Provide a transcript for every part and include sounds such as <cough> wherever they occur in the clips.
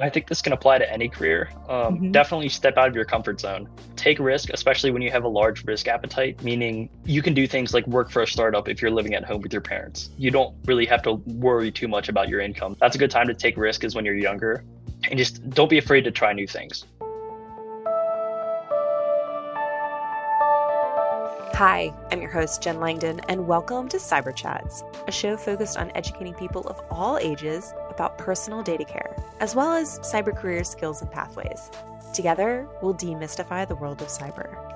I think this can apply to any career. Um, mm-hmm. Definitely step out of your comfort zone. Take risk, especially when you have a large risk appetite, meaning you can do things like work for a startup if you're living at home with your parents. You don't really have to worry too much about your income. That's a good time to take risk is when you're younger. And just don't be afraid to try new things. Hi, I'm your host, Jen Langdon, and welcome to Cyber Chats, a show focused on educating people of all ages about personal data care, as well as cyber career skills and pathways. Together, we'll demystify the world of cyber.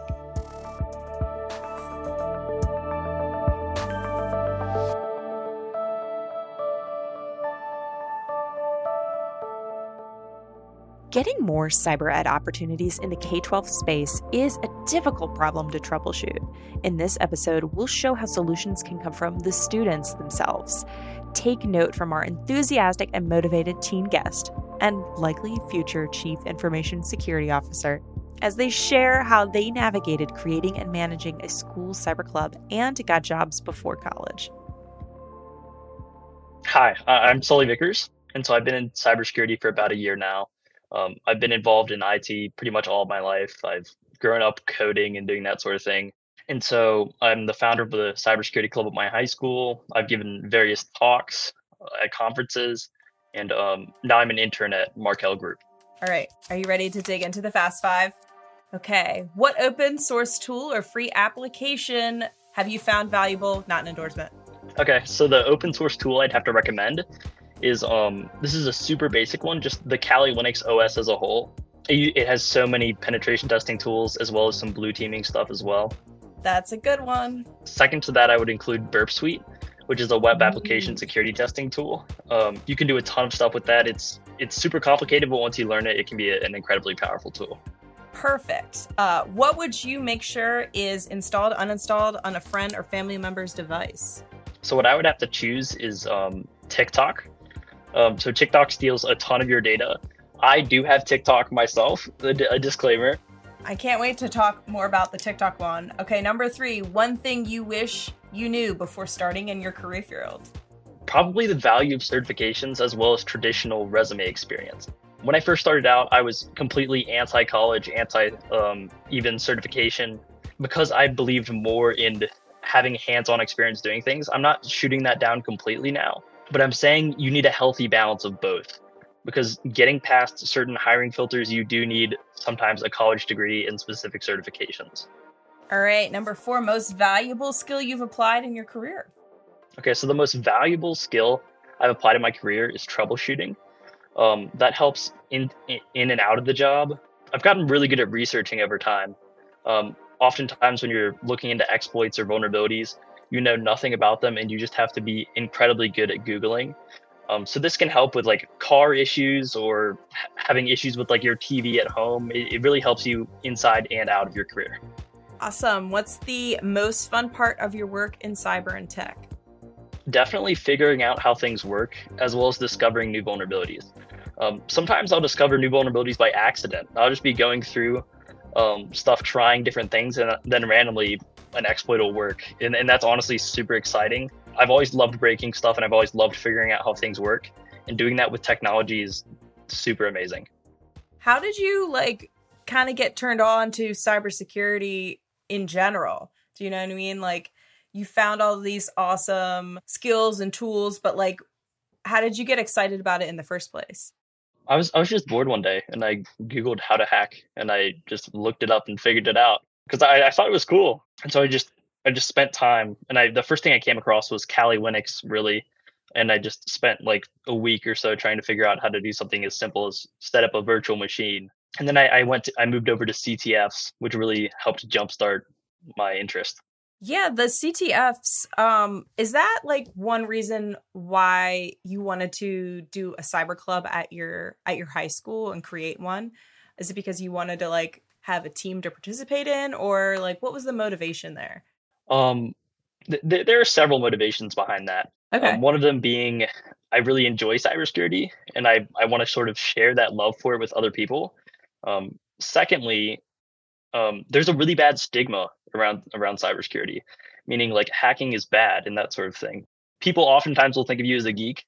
Getting more cyber ed opportunities in the K 12 space is a difficult problem to troubleshoot. In this episode, we'll show how solutions can come from the students themselves. Take note from our enthusiastic and motivated teen guest, and likely future Chief Information Security Officer, as they share how they navigated creating and managing a school cyber club and got jobs before college. Hi, I'm Sully Vickers, and so I've been in cybersecurity for about a year now. Um, I've been involved in IT pretty much all of my life. I've grown up coding and doing that sort of thing. And so I'm the founder of the cybersecurity club at my high school. I've given various talks uh, at conferences, and um, now I'm an intern at Markel Group. All right. Are you ready to dig into the Fast Five? Okay. What open source tool or free application have you found valuable? Not an endorsement. Okay. So the open source tool I'd have to recommend is um this is a super basic one, just the Kali Linux OS as a whole. It, it has so many penetration testing tools as well as some blue teaming stuff as well. That's a good one. Second to that, I would include Burp Suite, which is a web mm-hmm. application security testing tool. Um, you can do a ton of stuff with that. It's it's super complicated, but once you learn it, it can be a, an incredibly powerful tool. Perfect. Uh, what would you make sure is installed, uninstalled on a friend or family member's device? So what I would have to choose is um, TikTok. Um, so TikTok steals a ton of your data. I do have TikTok myself. A, a disclaimer. I can't wait to talk more about the TikTok one. Okay, number three, one thing you wish you knew before starting in your career field. Probably the value of certifications as well as traditional resume experience. When I first started out, I was completely anti college, anti um, even certification because I believed more in having hands on experience doing things. I'm not shooting that down completely now, but I'm saying you need a healthy balance of both because getting past certain hiring filters, you do need sometimes a college degree and specific certifications. All right, number four, most valuable skill you've applied in your career. Okay, so the most valuable skill I've applied in my career is troubleshooting. Um, that helps in in and out of the job. I've gotten really good at researching over time. Um, oftentimes, when you're looking into exploits or vulnerabilities, you know nothing about them, and you just have to be incredibly good at googling. Um, so this can help with like car issues or having issues with like your TV at home. It, it really helps you inside and out of your career. Awesome. What's the most fun part of your work in cyber and tech? Definitely figuring out how things work, as well as discovering new vulnerabilities. Um, sometimes I'll discover new vulnerabilities by accident. I'll just be going through um, stuff, trying different things, and then randomly an exploit will work. And, and that's honestly super exciting. I've always loved breaking stuff and I've always loved figuring out how things work. And doing that with technology is super amazing. How did you like kind of get turned on to cybersecurity in general? Do you know what I mean? Like you found all these awesome skills and tools, but like how did you get excited about it in the first place? I was I was just bored one day and I googled how to hack and I just looked it up and figured it out because I, I thought it was cool. And so I just I just spent time, and I the first thing I came across was Kali Linux, really, and I just spent like a week or so trying to figure out how to do something as simple as set up a virtual machine. And then I, I went to I moved over to CTFs, which really helped jumpstart my interest. Yeah, the CTFs. Um, is that like one reason why you wanted to do a cyber club at your at your high school and create one? Is it because you wanted to like have a team to participate in, or like what was the motivation there? Um, th- there are several motivations behind that. Okay. Um, one of them being I really enjoy cybersecurity and I, I want to sort of share that love for it with other people. Um, secondly, um, there's a really bad stigma around around cybersecurity, meaning like hacking is bad and that sort of thing. People oftentimes will think of you as a geek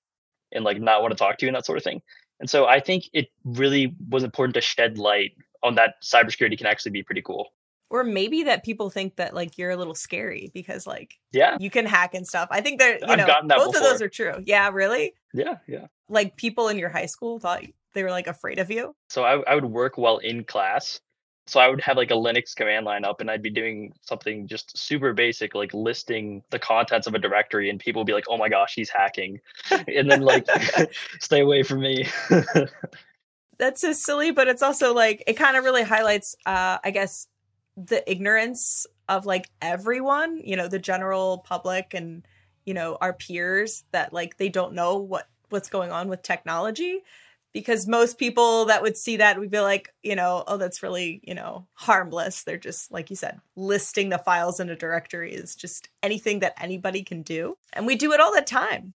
and like not want to talk to you and that sort of thing. And so I think it really was important to shed light on that cybersecurity can actually be pretty cool. Or maybe that people think that like you're a little scary because like yeah you can hack and stuff. I think that you I've know both before. of those are true. Yeah, really. Yeah, yeah. Like people in your high school thought they were like afraid of you. So I, I would work well in class. So I would have like a Linux command line up and I'd be doing something just super basic, like listing the contents of a directory, and people would be like, oh my gosh, he's hacking. <laughs> and then like <laughs> stay away from me. <laughs> That's so silly, but it's also like it kind of really highlights uh I guess the ignorance of like everyone, you know, the general public and you know, our peers that like they don't know what what's going on with technology because most people that would see that would be like, you know, oh, that's really, you know, harmless. They're just, like you said, listing the files in a directory is just anything that anybody can do. And we do it all the time.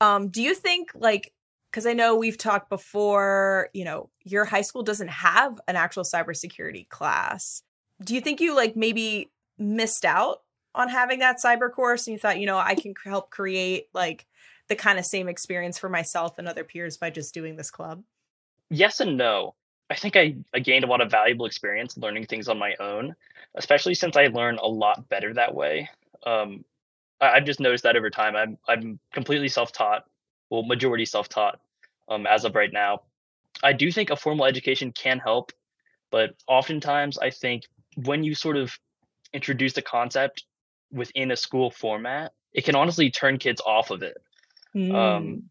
Um, do you think, like, because I know we've talked before, you know, your high school doesn't have an actual cybersecurity class. Do you think you, like, maybe missed out on having that cyber course and you thought, you know, I can help create, like, the kind of same experience for myself and other peers by just doing this club? yes and no. I think I, I gained a lot of valuable experience learning things on my own, especially since I learn a lot better that way. Um, I, I've just noticed that over time. I'm I'm completely self-taught, well, majority self-taught um, as of right now. I do think a formal education can help, but oftentimes I think when you sort of introduce the concept within a school format, it can honestly turn kids off of it Mm. um,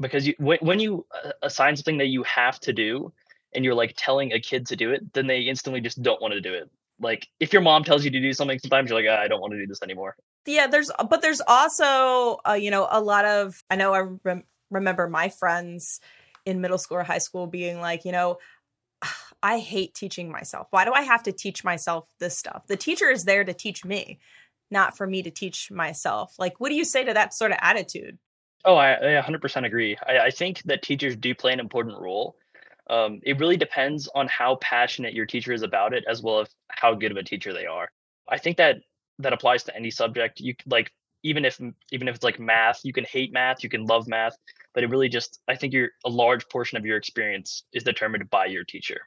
because you when, when you uh, assign something that you have to do and you're like telling a kid to do it then they instantly just don't want to do it like if your mom tells you to do something sometimes you're like ah, i don't want to do this anymore yeah there's but there's also uh, you know a lot of i know i rem- remember my friends in middle school or high school being like you know i hate teaching myself. Why do i have to teach myself this stuff? The teacher is there to teach me not for me to teach myself. Like what do you say to that sort of attitude? Oh i, I 100% agree. I, I think that teachers do play an important role. Um, it really depends on how passionate your teacher is about it as well as how good of a teacher they are. I think that that applies to any subject you like even if even if it's like math you can hate math you can love math but it really just i think you're a large portion of your experience is determined by your teacher.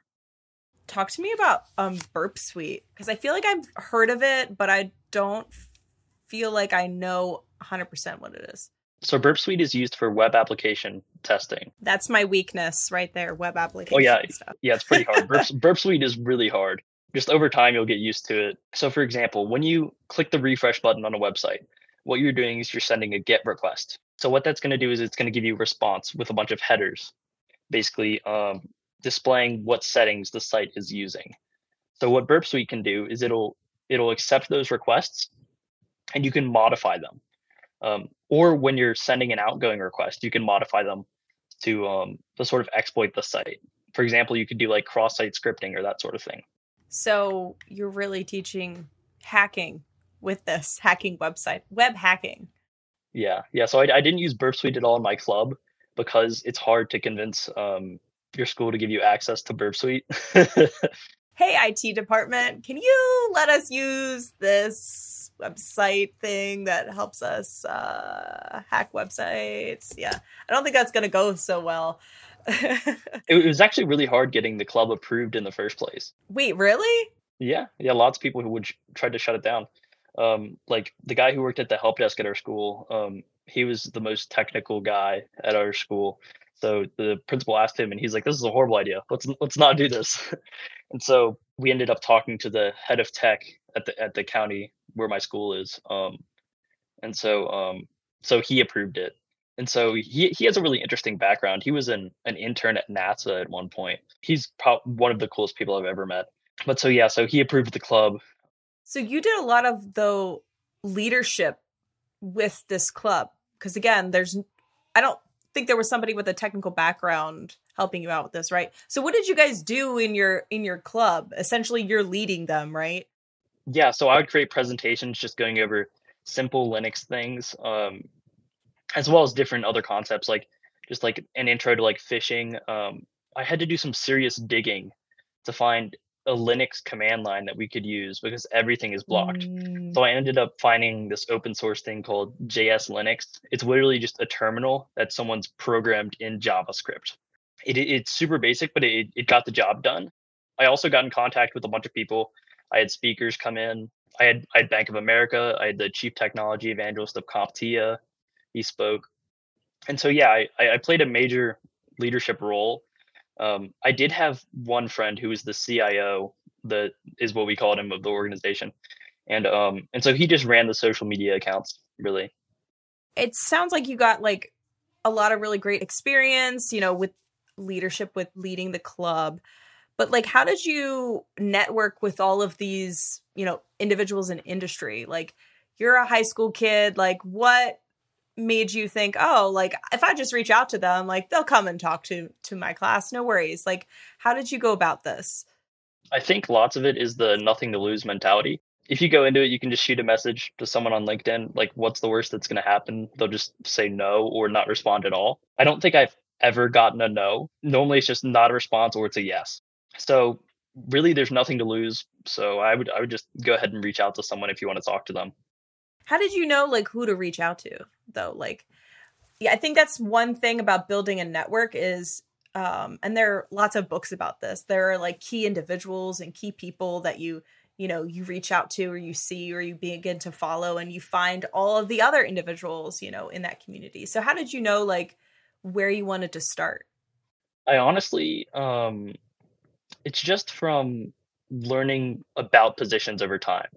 Talk to me about um burp suite because i feel like i've heard of it but i don't feel like i know 100% what it is. So burp suite is used for web application testing. That's my weakness right there web application Oh, yeah. stuff. yeah it's pretty hard. <laughs> Burp, burp suite is really hard just over time you'll get used to it. So for example when you click the refresh button on a website what you're doing is you're sending a get request. So what that's going to do is it's going to give you a response with a bunch of headers basically um, displaying what settings the site is using. So what burp suite can do is it'll it'll accept those requests and you can modify them. Um, or when you're sending an outgoing request you can modify them to um, to sort of exploit the site. For example you could do like cross-site scripting or that sort of thing so you're really teaching hacking with this hacking website web hacking. Yeah yeah so i, I didn't use burp suite at all in my club because it's hard to convince um, your school to give you access to burp suite <laughs> hey it department can you let us use this website thing that helps us uh, hack websites? Yeah i don't think that's going to go so well <laughs> it, was actually really hard getting the club approved in the first place. Wait really? Yeah yeah lots of people who would sh- try to shut it down. Um, like the guy who worked at the help desk at our school um, he was the most technical guy at our school. So the principal asked him and he's like this is a horrible idea. Let's let's not do this. <laughs> And so we ended up talking to the head of tech at the at the county where my school is um, and so um, so he approved it and so he, he has a really interesting background. He was an, an intern at nasa at one point. He's pro- one of the coolest people i've ever met. But so yeah so he approved the club. So you did a lot of the leadership with this club because again there's i don't think there was somebody with a technical background helping you out with this right? So what did you guys do in your in your club? Essentially you're leading them right? Yeah so i would create presentations just going over simple linux things um, as well as different other concepts like just like an intro to like phishing um, i had to do some serious digging to find a linux command line that we could use because everything is blocked Mm, so i ended up finding this open source thing called js linux it's literally just a terminal that someone's programmed in javascript it, it's super basic, but it, it got the job done. I also got in contact with a bunch of people. I had speakers come in. I had I had Bank of America. I had the chief technology evangelist of CompTIA. He spoke, and so yeah, I, I played a major leadership role. Um, I did have one friend who was the CIO, that is what we called him of the organization, and um and so he just ran the social media accounts really. It sounds like you got like a lot of really great experience, you know, with leadership with leading the club. But like how did you network with all of these, you know, individuals in industry? Like you're a high school kid, like what made you think, "Oh, like if I just reach out to them, like they'll come and talk to to my class, no worries." Like how did you go about this? I think lots of it is the nothing to lose mentality. If you go into it, you can just shoot a message to someone on LinkedIn, like what's the worst that's going to happen? They'll just say no or not respond at all. I don't think I've ever gotten a no. Normally it's just not a response or it's a yes. So really there's nothing to lose. So I would I would just go ahead and reach out to someone if you want to talk to them. How did you know like who to reach out to though? Like yeah, I think that's one thing about building a network is um and there are lots of books about this. There are like key individuals and key people that you you know you reach out to or you see or you begin to follow and you find all of the other individuals you know in that community so how did you know like where you wanted to start i honestly um it's just from learning about positions over time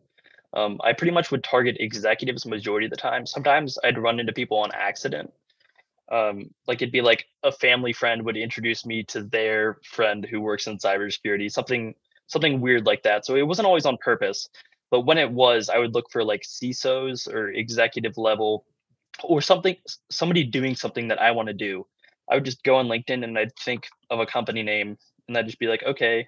um, i pretty much would target executives majority of the time sometimes i'd run into people on accident um, like it'd be like a family friend would introduce me to their friend who works in cybersecurity something something weird like that. So it wasn't always on purpose, but when it was, I would look for like CISOs or executive level or something, somebody doing something that I want to do. I would just go on LinkedIn and I'd think of a company name and I'd just be like, okay,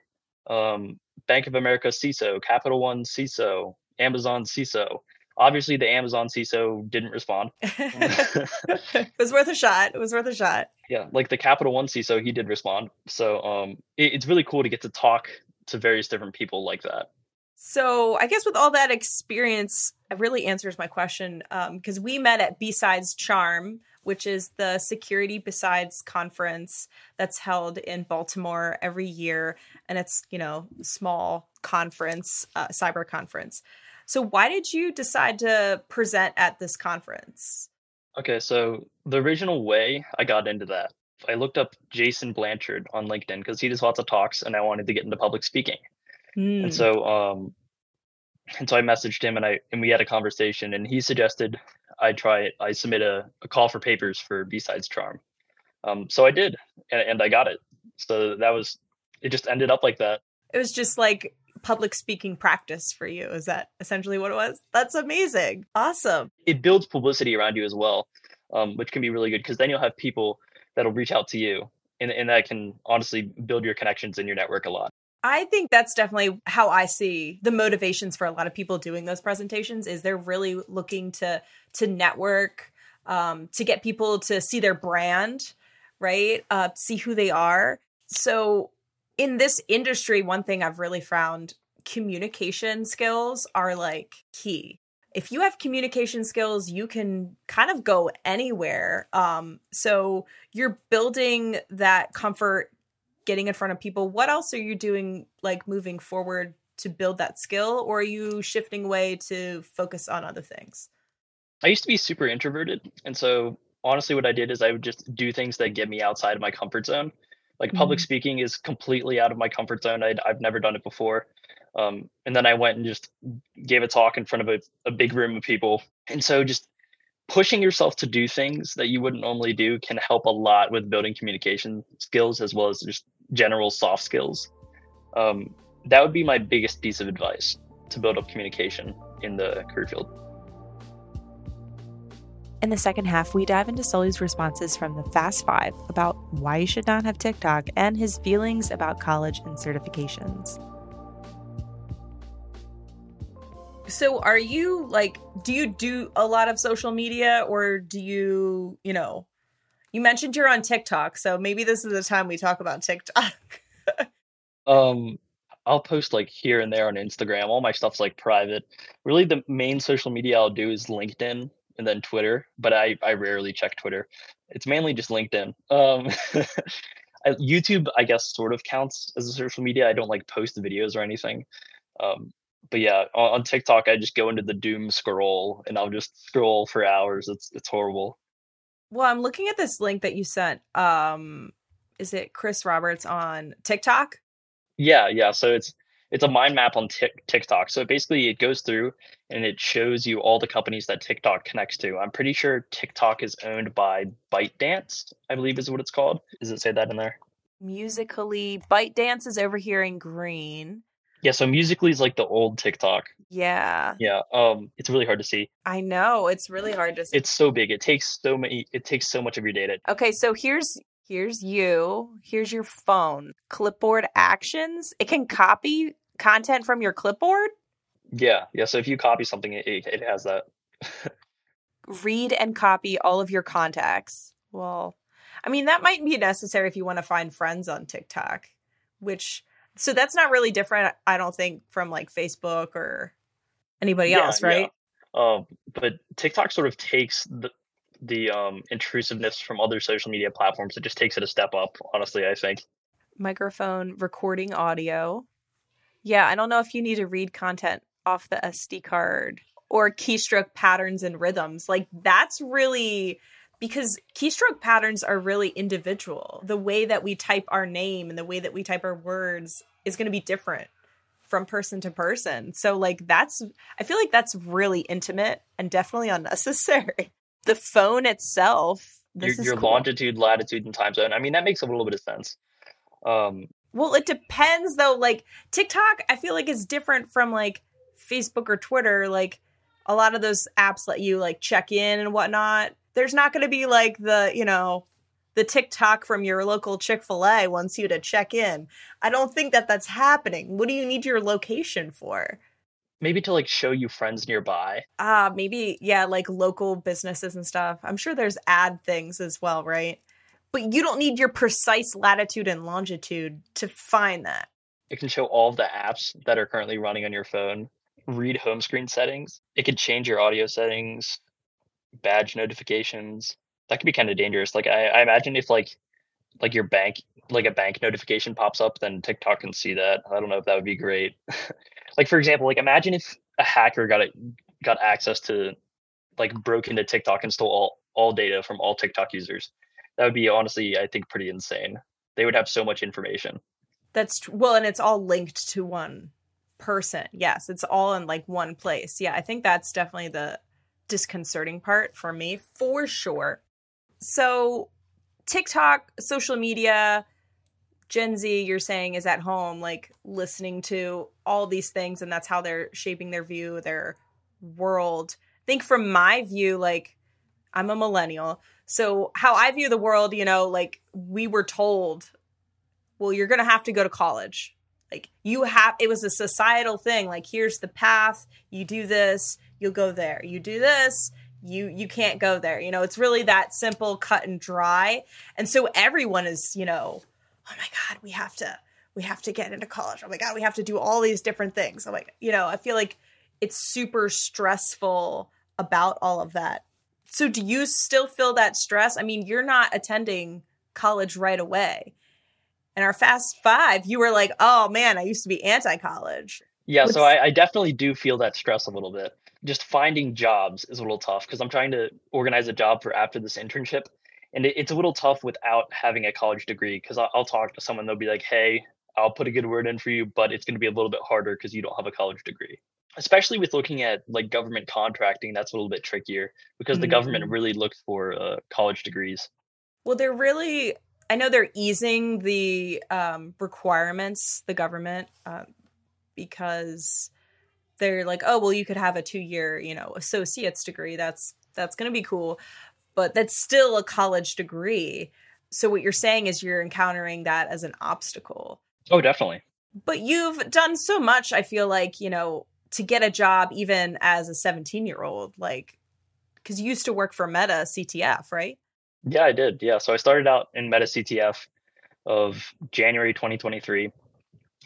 um, Bank of America CISO, Capital One CISO, Amazon CISO. Obviously, the Amazon CISO didn't respond. <laughs> <laughs> it was worth a shot. It was worth a shot. Yeah, like the Capital One CISO, he did respond. So um, it, it's really cool to get to talk to various different people like that. So I guess with all that experience, it really answers my question because um, we met at BSides Charm, which is the Security BSides conference that's held in Baltimore every year, and it's you know small conference, uh, cyber conference. So why did you decide to present at this conference? Okay, so the original way I got into that I looked up Jason Blanchard on LinkedIn because he does lots of talks, and I wanted to get into public speaking. Mm. And hmm. so, um, and so I messaged him, and I and we had a conversation, and he suggested I try it. I submit a, a call for papers for BSides Charm. Um, so I did, and, and I got it. So that was it. Just ended up like that. It was just like public speaking practice for you. Is that essentially what it was? That's amazing. Awesome. It builds publicity around you as well, um, which can be really good because then you'll have people that'll reach out to you and, and that can honestly build your connections in your network a lot I think that's definitely how I see the motivations for a lot of people doing those presentations is they're really looking to to network, um, to get people to see their brand, right? Uh, see who they are. So in this industry, one thing I've really found communication skills are like key if you have communication skills, you can kind of go anywhere. Um, so you're building that comfort, getting in front of people. What else are you doing, like moving forward to build that skill, or are you shifting away to focus on other things? I used to be super introverted, and so honestly, what I did is I would just do things that get me outside of my comfort zone. Like public mm-hmm. speaking is completely out of my comfort zone. i have never done it before. Um, and then I went and just gave a talk in front of a, a big room of people. And so just pushing yourself to do things that you wouldn't normally do can help a lot with building communication skills as well as just general soft skills. Um, that would be my biggest piece of advice to build up communication in the career field. In the second half, we dive into Sully's responses from the Fast Five about why you should not have TikTok and his feelings about college and certifications. so are you like do you do a lot of social media or do you you know you mentioned you're on tiktok so maybe this is the time we talk about tiktok. <laughs> Um i'll post like here and there on instagram. All my stuff's like private. Really the main social media i'll do is linkedin and then twitter but i i rarely check twitter it's mainly just linkedin um <laughs> YouTube, I guess, sort of counts as a social media. I don't like post videos or anything. Um, but yeah, on, on, TikTok, I just go into the doom scroll and I'll just scroll for hours. It's it's horrible. Well, I'm looking at this link that you sent. Um, is it Chris Roberts on TikTok? Yeah, yeah. So it's it's a mind map on TikTok. So basically, it goes through and it shows you all the companies that TikTok connects to. I'm pretty sure TikTok is owned by ByteDance, I believe is what it's called. Does it say that in there? Musical.ly, ByteDance is over here in green. Yeah, so Musical.ly is like the old TikTok. Yeah. Yeah. Um, it's really hard to see. I know it's really hard to see. It's so big. It takes so many. It takes so much of your data. Okay, so here's here's you. Here's your phone. Clipboard actions. It can copy content from your clipboard? Yeah, yeah. So if you copy something, it, it has that. Read and copy all of your contacts. Well, I mean, that might be necessary if you want to find friends on TikTok, which, so that's not really different, I don't think, from like Facebook or anybody yeah, else, right? Yeah. Um, but TikTok sort of takes the, the um, intrusiveness from other social media platforms. It just takes it a step up, honestly, I think. Microphone recording audio. Yeah, I don't know if you need to read content off the SD card or keystroke patterns and rhythms. Like that's really because keystroke patterns are really individual. The way that we type our name and the way that we type our words is going to be different from person to person. So like that's I feel like that's really intimate and definitely unnecessary. <laughs> The phone itself, your, your cool. longitude, latitude, and time zone. I mean, that makes a little bit of sense. Um, well, it depends though. Like TikTok, I feel like is different from like Facebook or Twitter. Like a lot of those apps let you like check in and whatnot. There's not going to be like the, you know, the TikTok from your local Chick fil A wants you to check in. I don't think that that's happening. What do you need your location for? Maybe to like show you friends nearby. Ah, uh, maybe, yeah, like local businesses and stuff. I'm sure there's ad things as well, right? But you don't need your precise latitude and longitude to find that. It can show all the apps that are currently running on your phone, read home screen settings. It can change your audio settings, badge notifications. That could be kind of dangerous. Like I, I imagine if like like your bank like a bank notification pops up, then TikTok can see that. I don't know if that would be great. <laughs> like for example, like imagine if a hacker got it got access to like broke into TikTok and stole all all data from all TikTok users that would be honestly, I think, pretty insane. They would have so much information. That's tr- well, and it's all linked to one person. Yes, it's all in like one place. Yeah, I think that's definitely the disconcerting part for me, for sure. So, TikTok, social media, Gen Z, you're saying, is at home, like listening to all these things, and that's how they're shaping their view, their world. I think from my view, like I'm a millennial. So, how I view the world, you know, like we were told, well, you're going to have to go to college. Like, you have, it was a societal thing. Like, here's the path. You do this, you'll go there. You do this, you you can't go there you know it's really that simple cut and dry and so everyone is you know oh my god we have to we have to get into college oh my god we have to do all these different things i'm like you know i feel like it's super stressful about all of that so do you still feel that stress? I mean, you're not attending college right away. And our fast five, you were like, oh man, I used to be anti college. Yeah, What's... so I, I, definitely do feel that stress a little bit. Just finding jobs is a little tough because I'm trying to organize a job for after this internship. And it, it's a little tough without having a college degree because I'll, I'll talk to someone, they'll be like, hey, I'll put a good word in for you, but it's going to be a little bit harder because you don't have a college degree especially with looking at like government contracting that's a little bit trickier because the mm-hmm. government really looks for uh, college degrees. Well they're really i know they're easing the um, requirements the government uh, because they're like oh well you could have a two year you know associate's degree. That's that's going to be cool. But that's still a college degree. So what you're saying is you're encountering that as an obstacle. Oh definitely. But you've done so much i feel like you know to get a job even as a 17 year old like because you used to work for meta ctf right yeah i did yeah so i started out in meta ctf of january 2023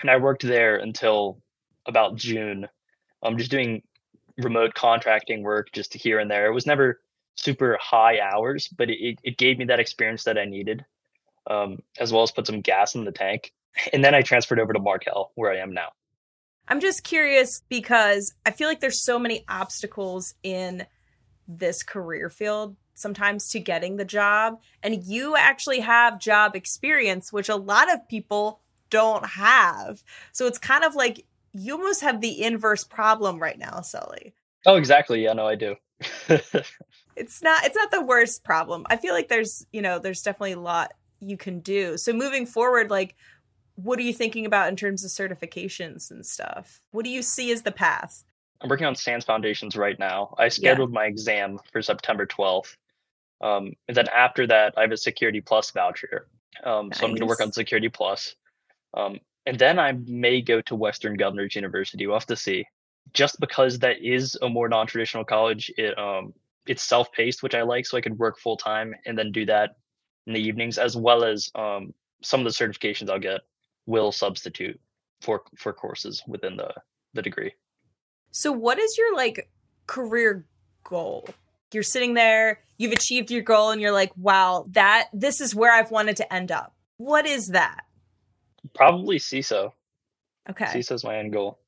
and i worked there until about june i'm just doing remote contracting work just here and there it was never super high hours but it, it gave me that experience that i needed um, as well as put some gas in the tank. <laughs> And then I transferred over to Markel, where I am now. I'm just curious because I feel like there's so many obstacles in this career field sometimes to getting the job. And you actually have job experience, which a lot of people don't have. So it's kind of like you almost have the inverse problem right now, Sully. Oh, exactly. Yeah, no, I do. <laughs> it's not it's not the worst problem. I feel like there's, you know, there's definitely a lot you can do. So moving forward, like what are you thinking about in terms of certifications and stuff? What do you see as the path? I'm working on SANS foundations right now. I scheduled yeah. my exam for September 12th. Um, and then after that, I have a Security Plus voucher. Um, nice. So I'm going to work on Security Plus. Um, and then I may go to Western Governors University. We'll have to see. Just because that is a more non-traditional college, it um, it's self-paced, which I like, so I could work full time and then do that in the evenings, as well as um, some of the certifications I'll get will substitute for for courses within the the degree. So, what is your like career goal? You're sitting there, you've achieved your goal, and you're like, "Wow, that this is where I've wanted to end up." What is that? Probably CISO. Okay. CISO is my end goal.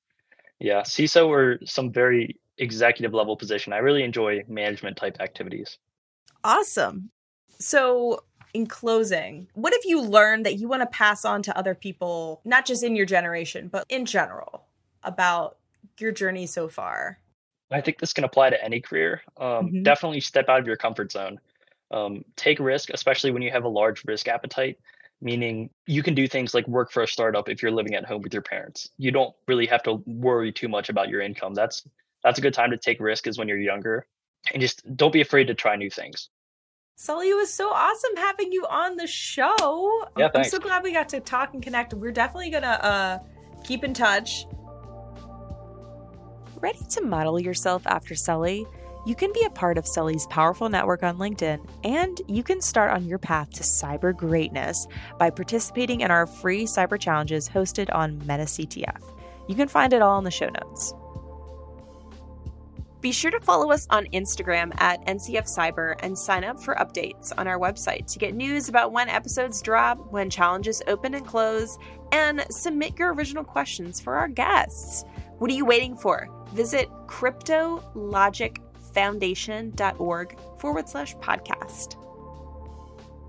Yeah, CISO or some very executive level position. I really enjoy management type activities. Awesome. So, in closing, what have you learned that you want to pass on to other people, not just in your generation, but in general, about your journey so far? I think this can apply to any career. Um, mm-hmm. Definitely step out of your comfort zone. Um, take risk, especially when you have a large risk appetite meaning you can do things like work for a startup if you're living at home with your parents. You don't really have to worry too much about your income. That's that's a good time to take risk is when you're younger. And just don't be afraid to try new things. Sully, it was so awesome having you on the show. Yeah, thanks. I'm so glad we got to talk and connect. We're definitely gonna uh, keep in touch. Ready to model yourself after Sully? You can be a part of Sully's powerful network on LinkedIn, and you can start on your path to cyber greatness by participating in our free cyber challenges hosted on MetaCTF. You can find it all in the show notes. Be sure to follow us on Instagram at NCF Cyber and sign up for updates on our website to get news about when episodes drop, when challenges open and close, and submit your original questions for our guests. What are you waiting for? Visit CryptoLogic foundation.org forward slash podcast.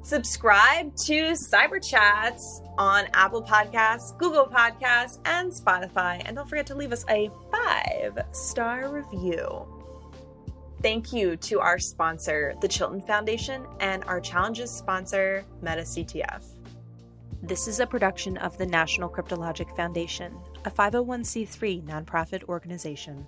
Subscribe to Cyber Chats on Apple Podcasts, Google Podcasts, and Spotify. And don't forget to leave us a five star review. Thank you to our sponsor, the Chilton Foundation, and our challenges sponsor, MetaCTF. This is a production of the National Cryptologic Foundation, a 501c3 nonprofit organization.